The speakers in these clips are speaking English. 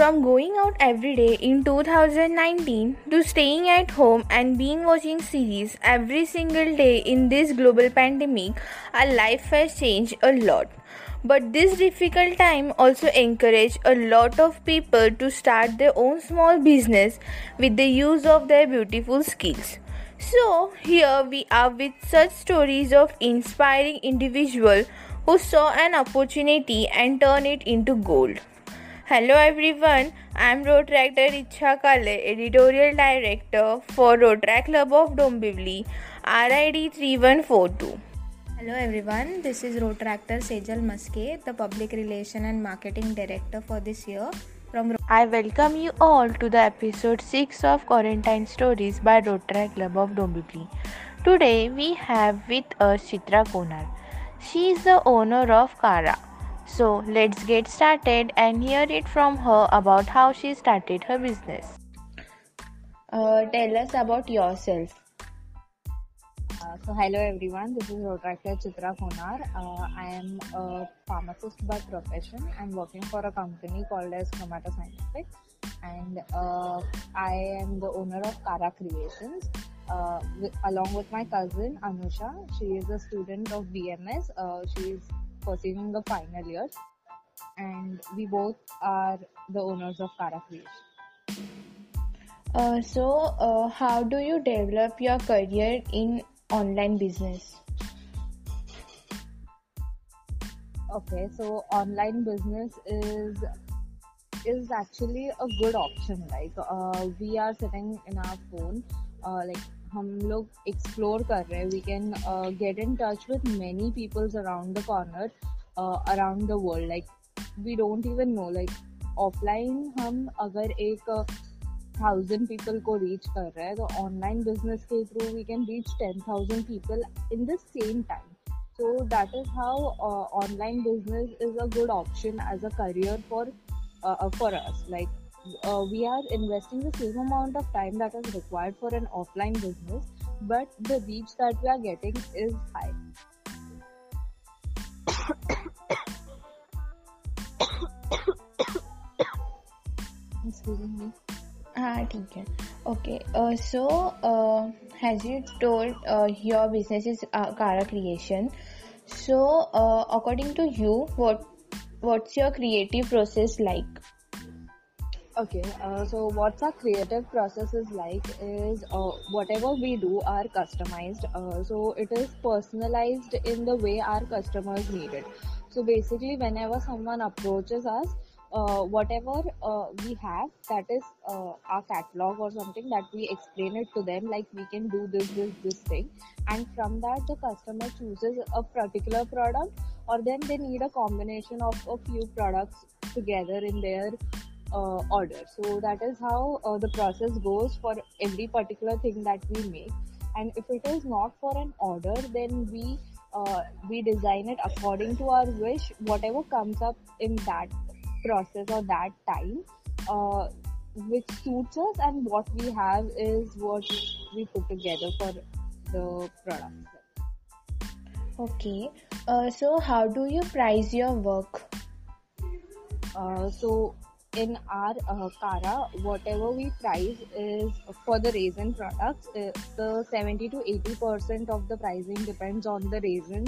From going out every day in 2019 to staying at home and being watching series every single day in this global pandemic, our life has changed a lot. But this difficult time also encouraged a lot of people to start their own small business with the use of their beautiful skills. So here we are with such stories of inspiring individuals who saw an opportunity and turned it into gold. Hello everyone, I am Rotaractor Ichha Kale, Editorial Director for Rotaract Club of Dombivli, RID 3142. Hello everyone, this is Rotaractor Sejal Maske, the Public Relation and Marketing Director for this year from I welcome you all to the episode 6 of Quarantine Stories by Rotaract Club of Dombivli. Today we have with us Chitra Konar. She is the owner of Kara so let's get started and hear it from her about how she started her business. Uh, tell us about yourself. Uh, so hello everyone, this is Rotaractor Chitra Konar. Uh, I am a pharmacist by profession. I'm working for a company called as Chromata Scientific and uh, I am the owner of Kara Creations. Uh, with, along with my cousin Anusha, she is a student of BMS. Uh, she is pursuing the final year and we both are the owners of Kara Creation. Uh, so, uh, how do you develop your career in online business? Okay, so online business is is actually a good option. Like uh, we are sitting in our phone, uh, like हम लोग explore कर रहे हैं. We can get in touch with many peoples around the corner around the world like we don't even know like offline हम अगर एक thousand people को reach कर रहे हैं तो ऑनलाइन बिज़नेस के through we can reach ten thousand people in the same time so that is how online business is a good option as a career for for uh, us. Like uh, we are investing the same amount of time that is required for an offline business, but the reach that we are getting is high. Excuse me. Ah, okay. Okay. Uh, so, uh, as you told, uh, your business is uh, Kara Creation. So, uh, according to you, what what's Okay, uh, so what's our creative process is like is uh, whatever we do are customized. Uh, so it is personalized in the way our customers need it. So basically, whenever someone approaches us, uh, whatever uh, we have, that is uh, our catalog or something that we explain it to them, like we can do this, this, this thing, and from that the customer chooses a particular product, or then they need a combination of a few products together in their uh, order. So that is how uh, the process goes for every particular thing that we make. And if it is not for an order, then we uh, we design it according to our wish. Whatever comes up in that process or that time, uh, which suits us, and what we have is what we put together for the product. Okay. Uh, so how do you price your work? Uh, so in our uh, Kara, whatever we price is for the resin products. Uh, the 70 to 80 percent of the pricing depends on the resin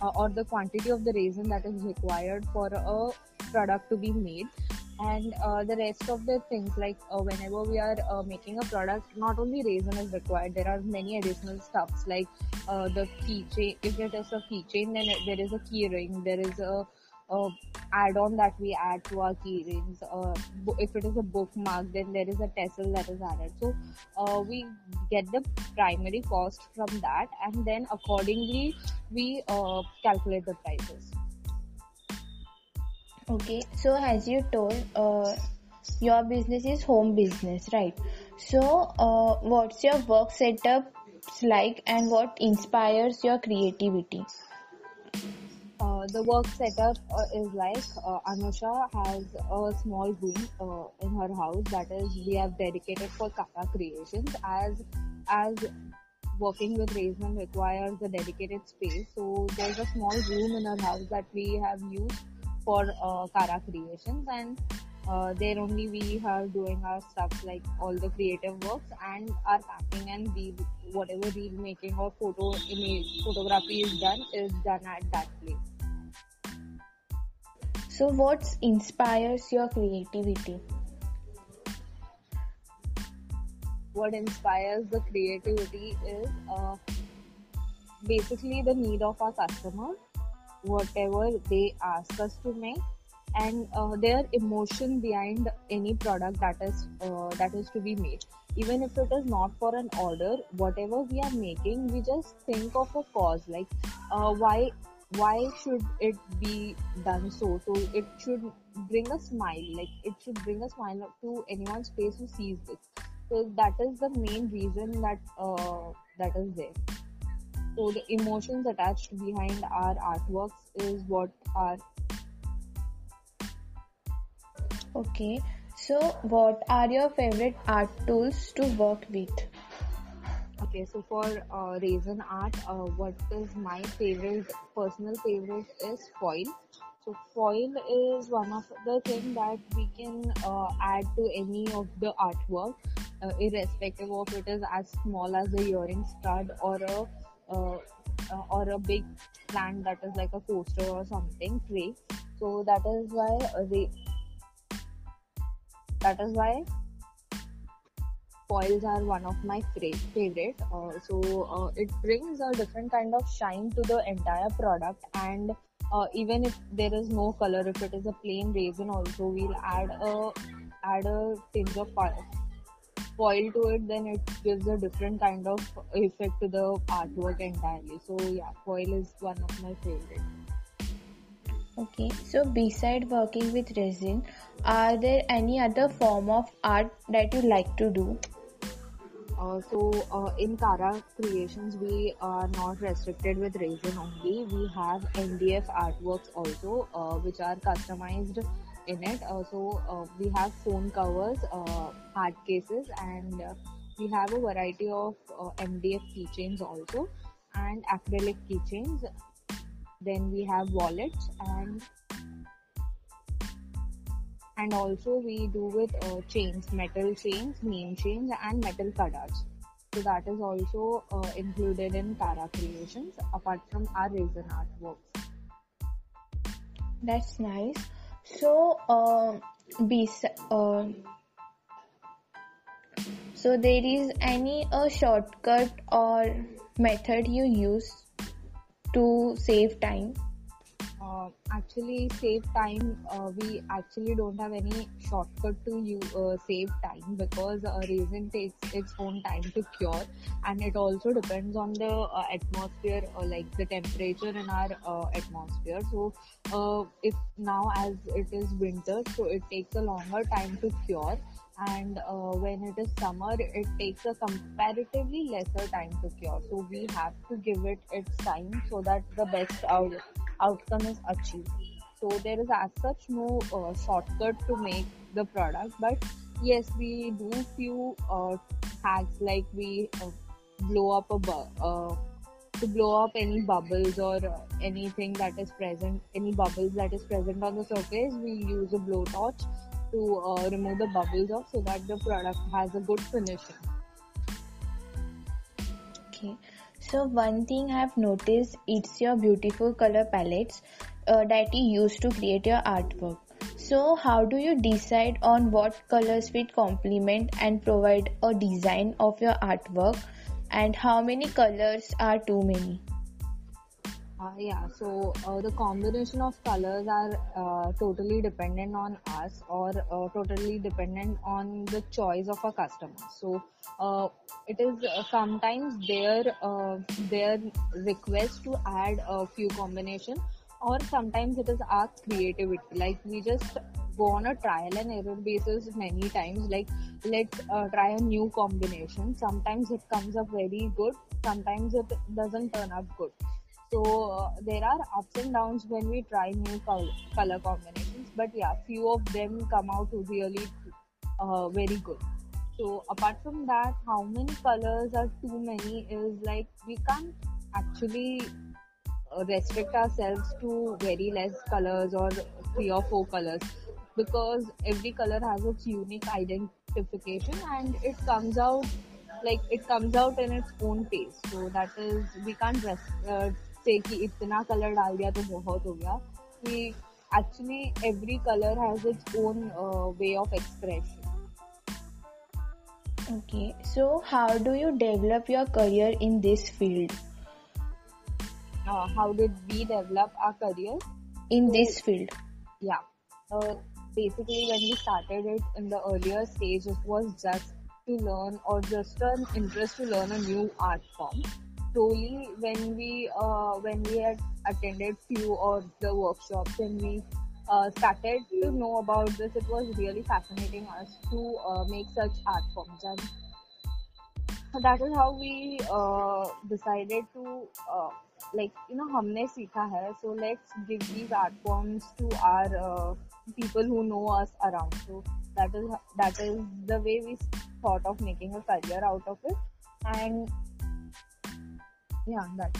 uh, or the quantity of the resin that is required for a product to be made. And uh, the rest of the things, like uh, whenever we are uh, making a product, not only resin is required. There are many additional stuffs like the keychain. If it is a keychain, then there is a keyring. There is a uh, add-on that we add to our keyrings. Uh, if it is a bookmark, then there is a tassel that is added. So uh, we get the primary cost from that, and then accordingly we uh, calculate the prices. Okay, so as you told, uh, your business is home business, right? So, uh, what's your work setup like, and what inspires your creativity? The work setup uh, is like uh, Anusha has a small room uh, in her house that is we have dedicated for Kara creations. As as working with resin requires a dedicated space so there's a small room in her house that we have used for uh, Kara creations. And uh, there only we are doing our stuff like all the creative works and our packing and we whatever reel making or photo image photography is done is done at that place so what inspires your creativity? What inspires the creativity is uh, basically the need of our customer whatever they ask us to make and uh, their emotion behind any product that is uh, that is to be made. Even if it is not for an order whatever we are making we just think of a cause. Like uh, why why should it be done so? So it should bring a smile like it should bring a smile to anyone's face who sees this so that is the main reason that uh, that is there. So the emotions attached behind our artworks is what are Okay, so what are your favorite art tools to work with? Okay, so for uh, resin art, uh, what is my favorite, personal favorite is foil. So foil is one of the thing that we can uh, add to any of the artwork, uh, irrespective of it is as small as a earring stud or a uh, uh, or a big plant that is like a coaster or something tray. So that is why that is why foils are one of my favorite. Uh, so uh, it brings a different kind of shine to the entire product and uh, even if there is no color if it is a plain resin also we'll add a add a tinge of foil to it then it gives a different kind of effect to the artwork entirely. So yeah foil is one of my favorite Okay, so beside working with resin, are there any other form of art that you like to do? Uh, so uh, in Kara Creations, we are not restricted with resin only. We have MDF artworks also, uh, which are customized in it. Uh, so uh, we have phone covers, uh, hard cases, and we have a variety of MDF keychains also, and acrylic keychains then we have wallets and and also we do with uh, chains metal chains name chains and metal cards so that is also uh, included in Kara creations apart from our resin artworks. That's nice. So uh, bes- uh, so there is any a shortcut or method you use to save time? Uh, actually, save time. Uh, we actually don't have any shortcut to you uh, save time because a resin takes its own time to cure, and it also depends on the uh, atmosphere, or like the temperature in our uh, atmosphere. So, uh, if now as it is winter, so it takes a longer time to cure and uh, when it is summer it takes a comparatively lesser time to cure. So we have to give it its time so that the best out- outcome is achieved. So there is as such no uh, shortcut to make the product. But yes we do few uh, hacks like we uh, blow up a bu- uh, to blow up any bubbles or uh, anything that is present any bubbles that is present on the surface we use a blowtorch to uh, remove the bubbles off so that the product has a good finishing. Okay, so one thing I've noticed it's your beautiful color palettes uh, that you use to create your artwork. So, how do you decide on what colors fit complement and provide a design of your artwork, and how many colors are too many? Uh, yeah, so uh, the combination of colors are uh, totally dependent on us or uh, totally dependent on the choice of a customer. So uh, it is uh, sometimes their their request to add a few combination, or sometimes it is our creativity. Like we just go on a trial and error basis many times. Like let's try a new combination. Sometimes it comes up very good. Sometimes it doesn't turn up good so uh, there are ups and downs when we try new color, color combinations, but yeah, few of them come out really uh, very good. So apart from that, how many colors are too many is like we can't actually uh, restrict ourselves to very less colors or three or four colors. because every color has its unique identification and it comes out like it comes out in its own taste so that is we can't rest, uh, से कि इतना colour डाल दिया तो बहुत हो गया कि actually every colour has its own way of expression okay so how do you develop your career in this field how did we develop our career in this field या basically when we started it in the earlier stage it was just to learn और just an interest to learn a new art form slowly when we uh, when we had attended few of the workshops and we uh, started to know about this it was really fascinating us to uh, make such art forms and that is how we uh, decided to uh, like you know हमने सीखा है so let's give these art forms to our uh, people who know us around so that is that is the way we thought of making a career out of it and yeah that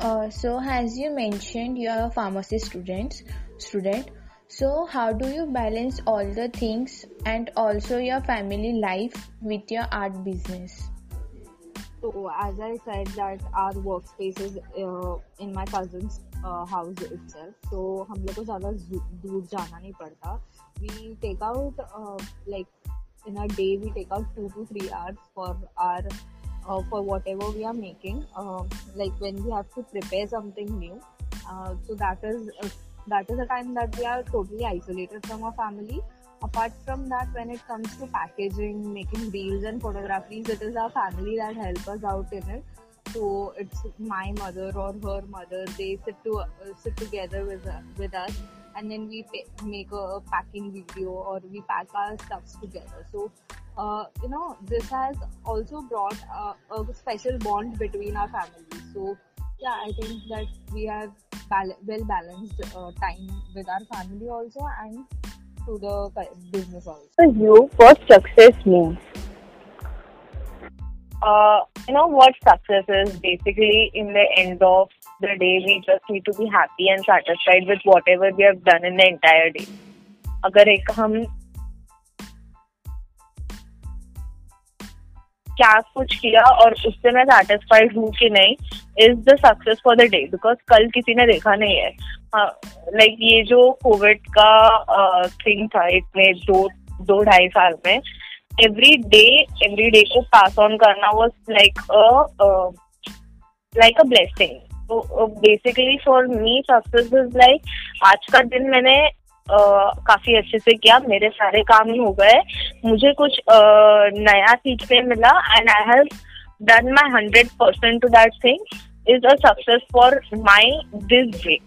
uh, so as you mentioned you are a pharmacy student student. So how do you balance all the things and also your family life with your art business? So as i said that our workspace is uh, in my cousin's uh, house itself. So we take out uh, like in a day we take out 2 to 3 hours for our uh, for whatever we are making. Uh, like when we have to prepare something new. Uh, so that is uh, that is a time that we are totally isolated from our family. Apart from that, when it comes to packaging, making reels and photographies, it is our family that help us out in it. So it's my mother or her mother. They sit to uh, sit together with uh, with us, and then we make a packing video or we pack our stuffs together. So uh, you know this has also brought uh, a special bond between our families. So yeah, I think that we have bal- well balanced uh, time with our family also and to the cu- business also. for you what success means? Uh, you know what success is basically in the end of the day we just need to be happy and satisfied with whatever we have done in the entire day. अगर एक हम क्या कुछ किया और उससे मैं satisfied हूँ कि नहीं is the success for the day because कल किसी ने देखा नहीं है। लाइक ये जो कोविड का थिंग था, इतने दो दो ढाई साल में एवरी डे एवरी डे को पास ऑन करना was like like a blessing तो basically for me success is like आज का दिन मैंने काफ़ी अच्छे से किया। मेरे सारे काम ही हो गए। मुझे कुछ आ, नया सीख मिला and I have done my hundred percent to that thing is a success for my this day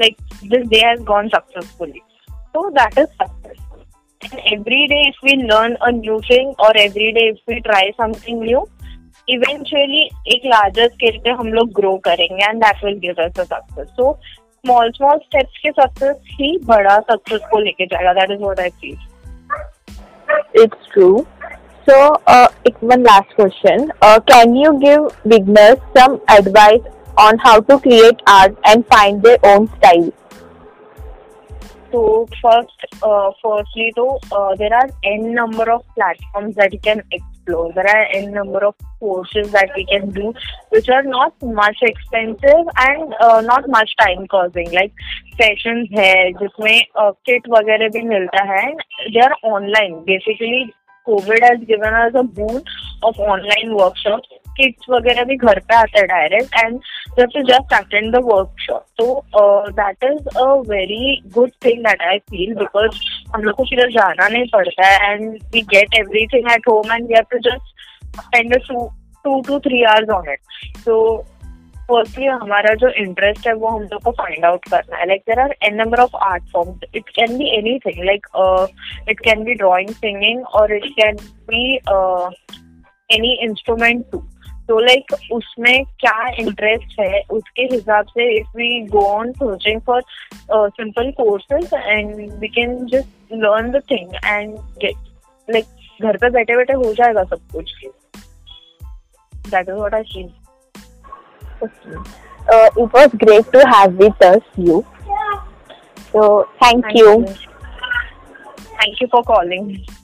like this day has gone successfully so that is success every day if we learn a new thing और every day if we try something new eventually एक larger scale पे हम लोग grow करेंगे and that will give us a success so small small steps के success ही बड़ा success को लेके जाएगा. That is what I feel it's true so एक one last question can you give beginners some advice on how to create art and find their own style तो first firstly तो there are an number of platforms that you can ex explore. There are n number of courses that we can do, which are not much expensive and uh, not much time causing. Like sessions है जिसमें uh, kit वगैरह भी मिलता है. They are online. Basically, COVID has given us a boon of online workshops. Kits वगैरह भी घर पे आते हैं you have to just attend the workshop. So uh, that is a very good thing that I feel because हम लोग को किधर जाना नहीं पड़ता है and we get at home and we have to just spend a two two to three hours on it. Firstly हमारा जो इंटरेस्ट है वो हम लोग को फाइंड आउट करना है. Like there are n number of art forms it can be anything like it can be drawing singing और it can be any instrument too तो लाइक उसमें क्या इंटरेस्ट है उसके हिसाब से if we go on searching for simple courses and we can just learn the thing and get like घर पे बैठे बैठे हो जाएगा सब कुछ that is what I feel Okay. Uh, it was great to have with us you. So thank, Thank you. you.